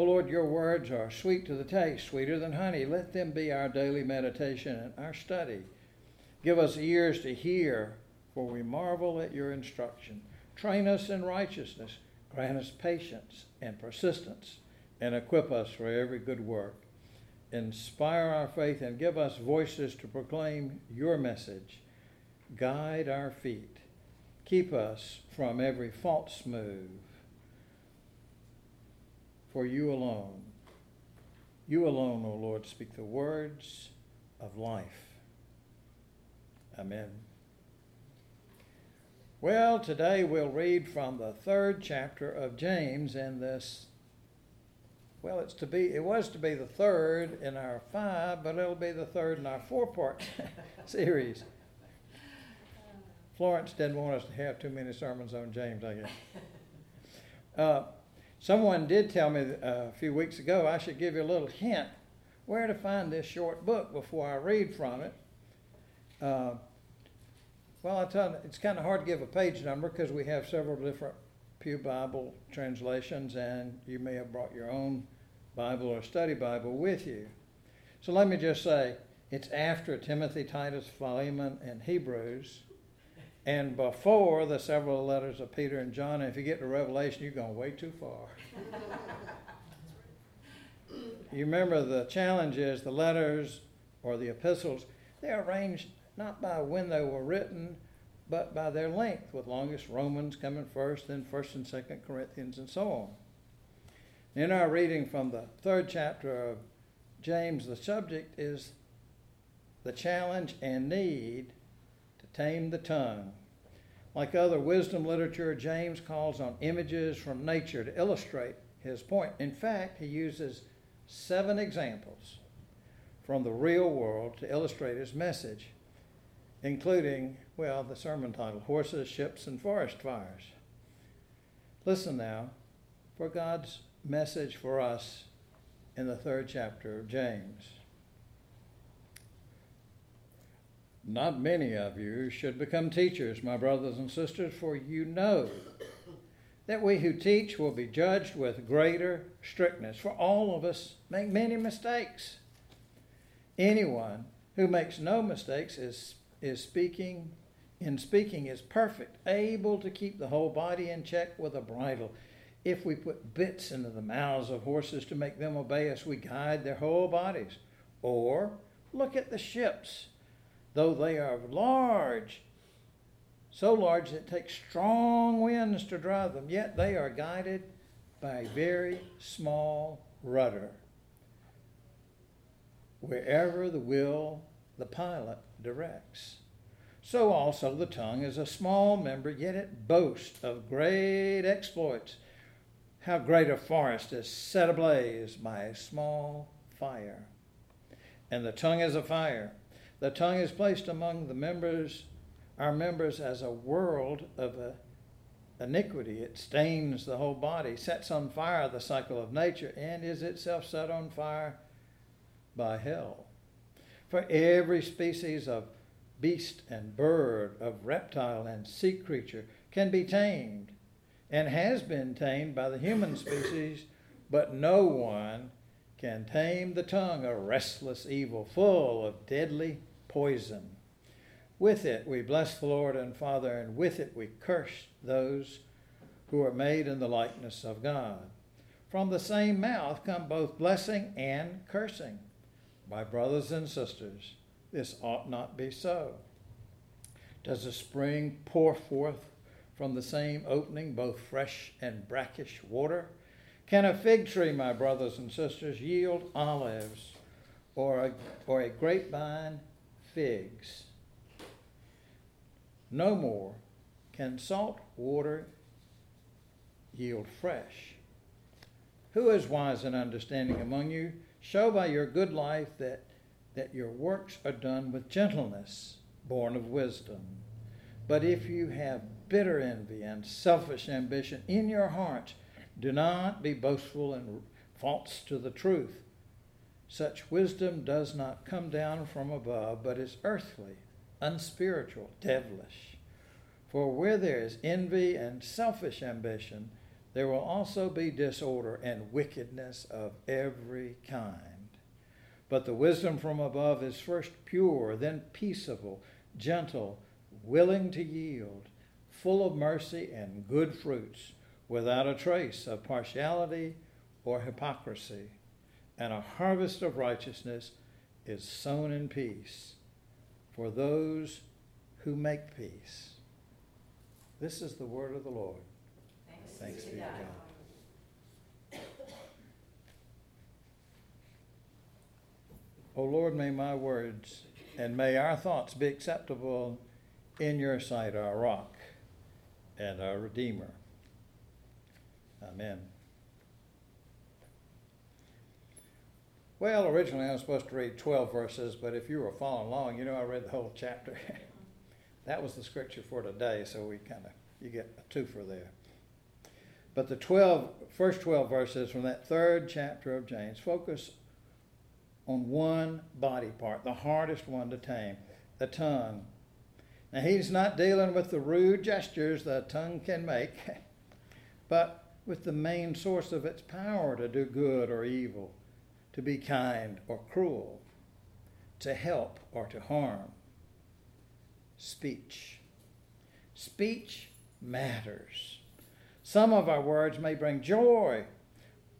O Lord, your words are sweet to the taste, sweeter than honey. Let them be our daily meditation and our study. Give us ears to hear, for we marvel at your instruction. Train us in righteousness. Grant us patience and persistence, and equip us for every good work. Inspire our faith and give us voices to proclaim your message. Guide our feet. Keep us from every false move. For you alone, you alone, O Lord, speak the words of life. Amen. Well, today we'll read from the third chapter of James in this. Well, it's to be. It was to be the third in our five, but it'll be the third in our four-part series. Florence didn't want us to have too many sermons on James, I guess. Uh, someone did tell me uh, a few weeks ago I should give you a little hint where to find this short book before I read from it. Uh, well, I tell you, it's kind of hard to give a page number because we have several different Pew Bible translations, and you may have brought your own Bible or study Bible with you. So let me just say it's after Timothy, Titus, Philemon, and Hebrews, and before the several letters of Peter and John. And if you get to Revelation, you're going way too far. you remember the challenge is the letters or the epistles, they're arranged not by when they were written, but by their length, with longest Romans coming first, then First and Second Corinthians, and so on. In our reading from the third chapter of James, the subject is the challenge and need tame the tongue. Like other wisdom literature, James calls on images from nature to illustrate his point. In fact, he uses seven examples from the real world to illustrate his message including, well, the sermon title Horses, Ships, and Forest Fires. Listen now for God's message for us in the third chapter of James. Not many of you should become teachers, my brothers and sisters, for you know that we who teach will be judged with greater strictness. For all of us make many mistakes. Anyone who makes no mistakes is is speaking, in speaking, is perfect, able to keep the whole body in check with a bridle. If we put bits into the mouths of horses to make them obey us, we guide their whole bodies. Or look at the ships, though they are large, so large that it takes strong winds to drive them, yet they are guided by a very small rudder. Wherever the will the pilot directs. So also the tongue is a small member, yet it boasts of great exploits. How great a forest is set ablaze by a small fire. And the tongue is a fire. The tongue is placed among the members, our members, as a world of a iniquity. It stains the whole body, sets on fire the cycle of nature, and is itself set on fire by hell. For every species of beast and bird, of reptile and sea creature can be tamed and has been tamed by the human species, but no one can tame the tongue, a restless evil full of deadly poison. With it we bless the Lord and Father, and with it we curse those who are made in the likeness of God. From the same mouth come both blessing and cursing. My brothers and sisters, this ought not be so. Does a spring pour forth from the same opening both fresh and brackish water? Can a fig tree, my brothers and sisters, yield olives or a, or a grapevine figs? No more can salt water yield fresh. Who is wise and understanding among you? Show by your good life that, that your works are done with gentleness, born of wisdom. But if you have bitter envy and selfish ambition in your hearts, do not be boastful and false to the truth. Such wisdom does not come down from above, but is earthly, unspiritual, devilish. For where there is envy and selfish ambition, there will also be disorder and wickedness of every kind. But the wisdom from above is first pure, then peaceable, gentle, willing to yield, full of mercy and good fruits, without a trace of partiality or hypocrisy. And a harvest of righteousness is sown in peace for those who make peace. This is the word of the Lord. Thanks, Thanks be to God. O Lord, may my words and may our thoughts be acceptable in your sight, our rock and our Redeemer. Amen. Well, originally I was supposed to read 12 verses, but if you were following along, you know I read the whole chapter. that was the scripture for today, so we kind of, you get a twofer there. But the 12, first 12 verses from that third chapter of James focus on one body part, the hardest one to tame, the tongue. Now, he's not dealing with the rude gestures the tongue can make, but with the main source of its power to do good or evil to be kind or cruel, to help or to harm. Speech. Speech matters. Some of our words may bring joy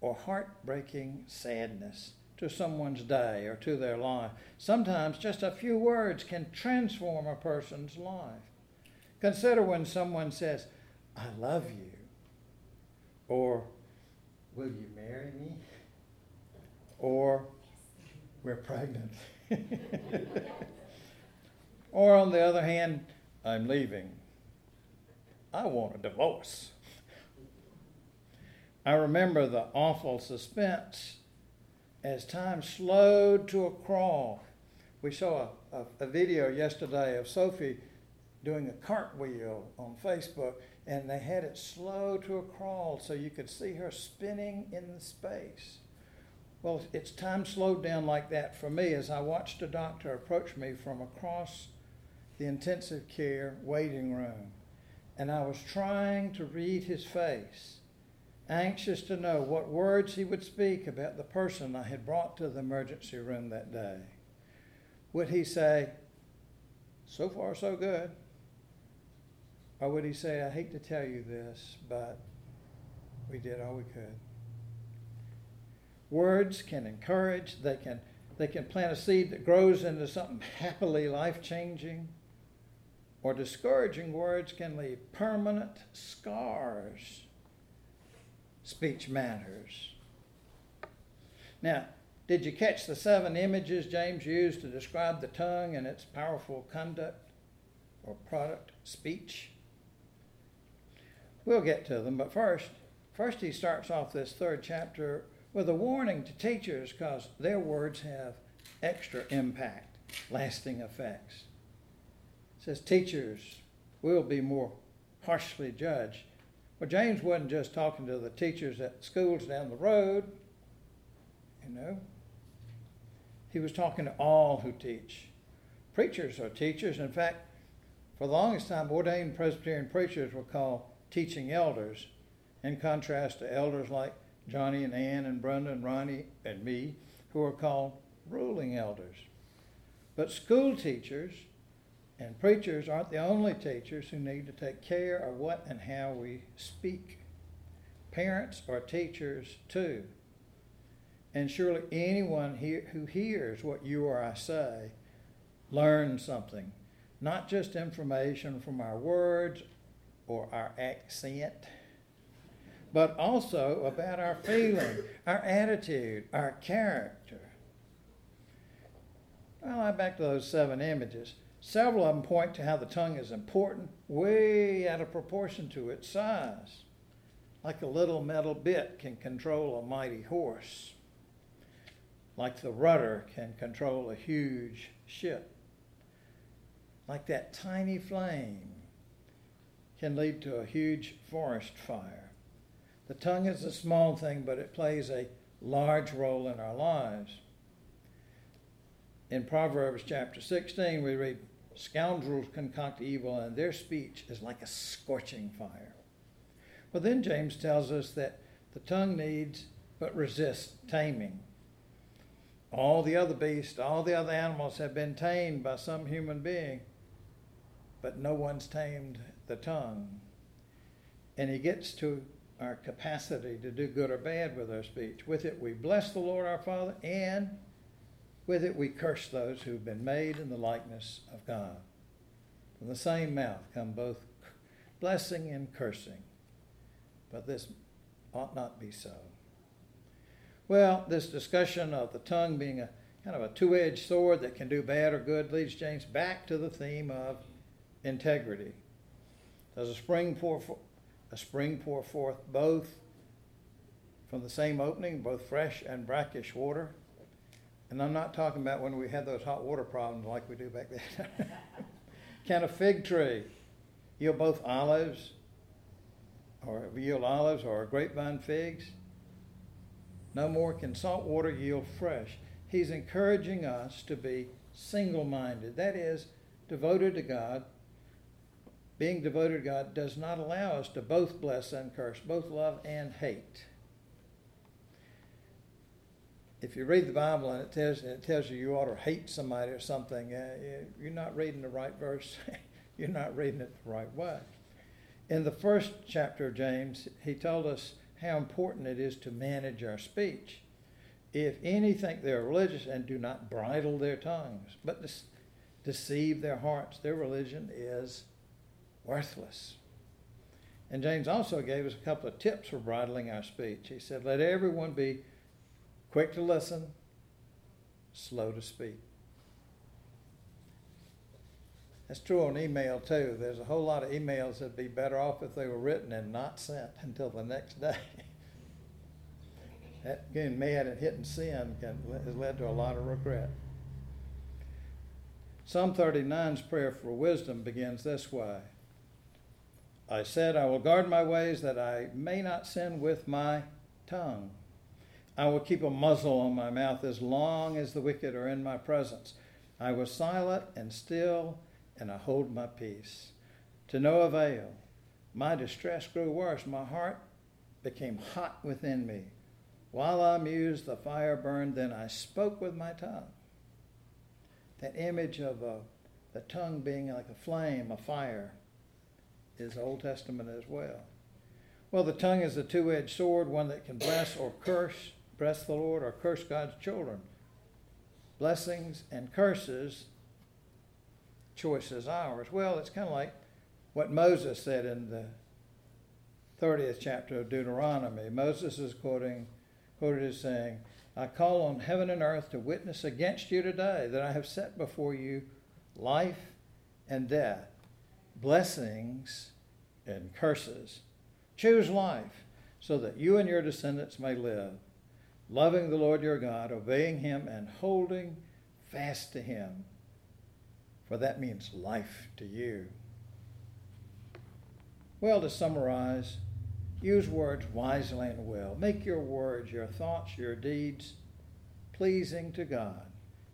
or heartbreaking sadness to someone's day or to their life. Sometimes just a few words can transform a person's life. Consider when someone says, I love you, or Will you marry me? Or we're pregnant. or on the other hand, I'm leaving. I want a divorce. I remember the awful suspense as time slowed to a crawl. We saw a, a, a video yesterday of Sophie doing a cartwheel on Facebook, and they had it slow to a crawl so you could see her spinning in the space. Well, it's time slowed down like that for me as I watched a doctor approach me from across the intensive care waiting room. And I was trying to read his face, anxious to know what words he would speak about the person I had brought to the emergency room that day. Would he say, So far, so good? Or would he say, I hate to tell you this, but we did all we could? Words can encourage, they can, they can plant a seed that grows into something happily life changing. Or discouraging words can leave permanent scars. Speech matters. Now, did you catch the seven images James used to describe the tongue and its powerful conduct or product, speech? We'll get to them, but first, first he starts off this third chapter with a warning to teachers because their words have extra impact, lasting effects. It says teachers will be more harshly judged. Well, James wasn't just talking to the teachers at schools down the road, you know. He was talking to all who teach. Preachers are teachers. In fact, for the longest time, ordained Presbyterian preachers were called teaching elders, in contrast to elders like Johnny and Ann and Brenda and Ronnie and me, who are called ruling elders. But school teachers and preachers aren't the only teachers who need to take care of what and how we speak. Parents are teachers too. And surely anyone who hears what you or I say learns something, not just information from our words or our accent but also about our feeling, our attitude, our character. Well, I'm back to those seven images. Several of them point to how the tongue is important, way out of proportion to its size. Like a little metal bit can control a mighty horse, like the rudder can control a huge ship, like that tiny flame can lead to a huge forest fire. The tongue is a small thing, but it plays a large role in our lives. In Proverbs chapter 16, we read, Scoundrels concoct evil, and their speech is like a scorching fire. But then James tells us that the tongue needs but resists taming. All the other beasts, all the other animals have been tamed by some human being, but no one's tamed the tongue. And he gets to our capacity to do good or bad with our speech. With it, we bless the Lord our Father, and with it, we curse those who've been made in the likeness of God. From the same mouth come both blessing and cursing. But this ought not be so. Well, this discussion of the tongue being a kind of a two edged sword that can do bad or good leads James back to the theme of integrity. Does a spring pour, a spring pour forth both from the same opening, both fresh and brackish water? And I'm not talking about when we had those hot water problems like we do back then. can a fig tree yield both olives or yield olives or grapevine figs? No more can salt water yield fresh. He's encouraging us to be single minded, that is, devoted to God. Being devoted to God does not allow us to both bless and curse, both love and hate. If you read the Bible and it tells, it tells you you ought to hate somebody or something, uh, you're not reading the right verse. you're not reading it the right way. In the first chapter of James, he told us how important it is to manage our speech. If any think they are religious and do not bridle their tongues, but deceive their hearts, their religion is worthless. And James also gave us a couple of tips for bridling our speech. He said, Let everyone be quick to listen, slow to speak. That's true on email too. There's a whole lot of emails that'd be better off if they were written and not sent until the next day. that getting mad and hitting sin can, has led to a lot of regret. Psalm 39's prayer for wisdom begins this way I said, I will guard my ways that I may not sin with my tongue. I will keep a muzzle on my mouth as long as the wicked are in my presence. I was silent and still and I hold my peace. To no avail. My distress grew worse. My heart became hot within me. While I mused, the fire burned. Then I spoke with my tongue. That image of a, the tongue being like a flame, a fire, is Old Testament as well. Well, the tongue is a two edged sword, one that can bless or curse, bless the Lord or curse God's children. Blessings and curses choice is ours. Well, it's kind of like what Moses said in the 30th chapter of Deuteronomy. Moses is quoting, quoted as saying, I call on heaven and earth to witness against you today that I have set before you life and death, blessings and curses. Choose life so that you and your descendants may live, loving the Lord your God, obeying him, and holding fast to him for that means life to you. Well, to summarize, use words wisely and well. Make your words, your thoughts, your deeds pleasing to God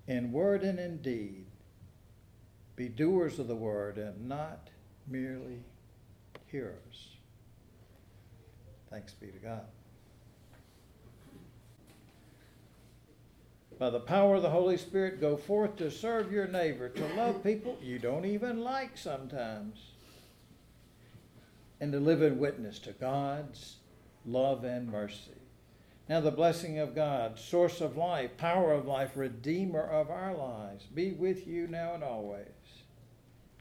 in word and in deed. Be doers of the word and not merely hearers. Thanks be to God. by the power of the Holy Spirit, go forth to serve your neighbor, to love people you don't even like sometimes, and to live in witness to God's love and mercy. Now, the blessing of God, source of life, power of life, redeemer of our lives, be with you now and always.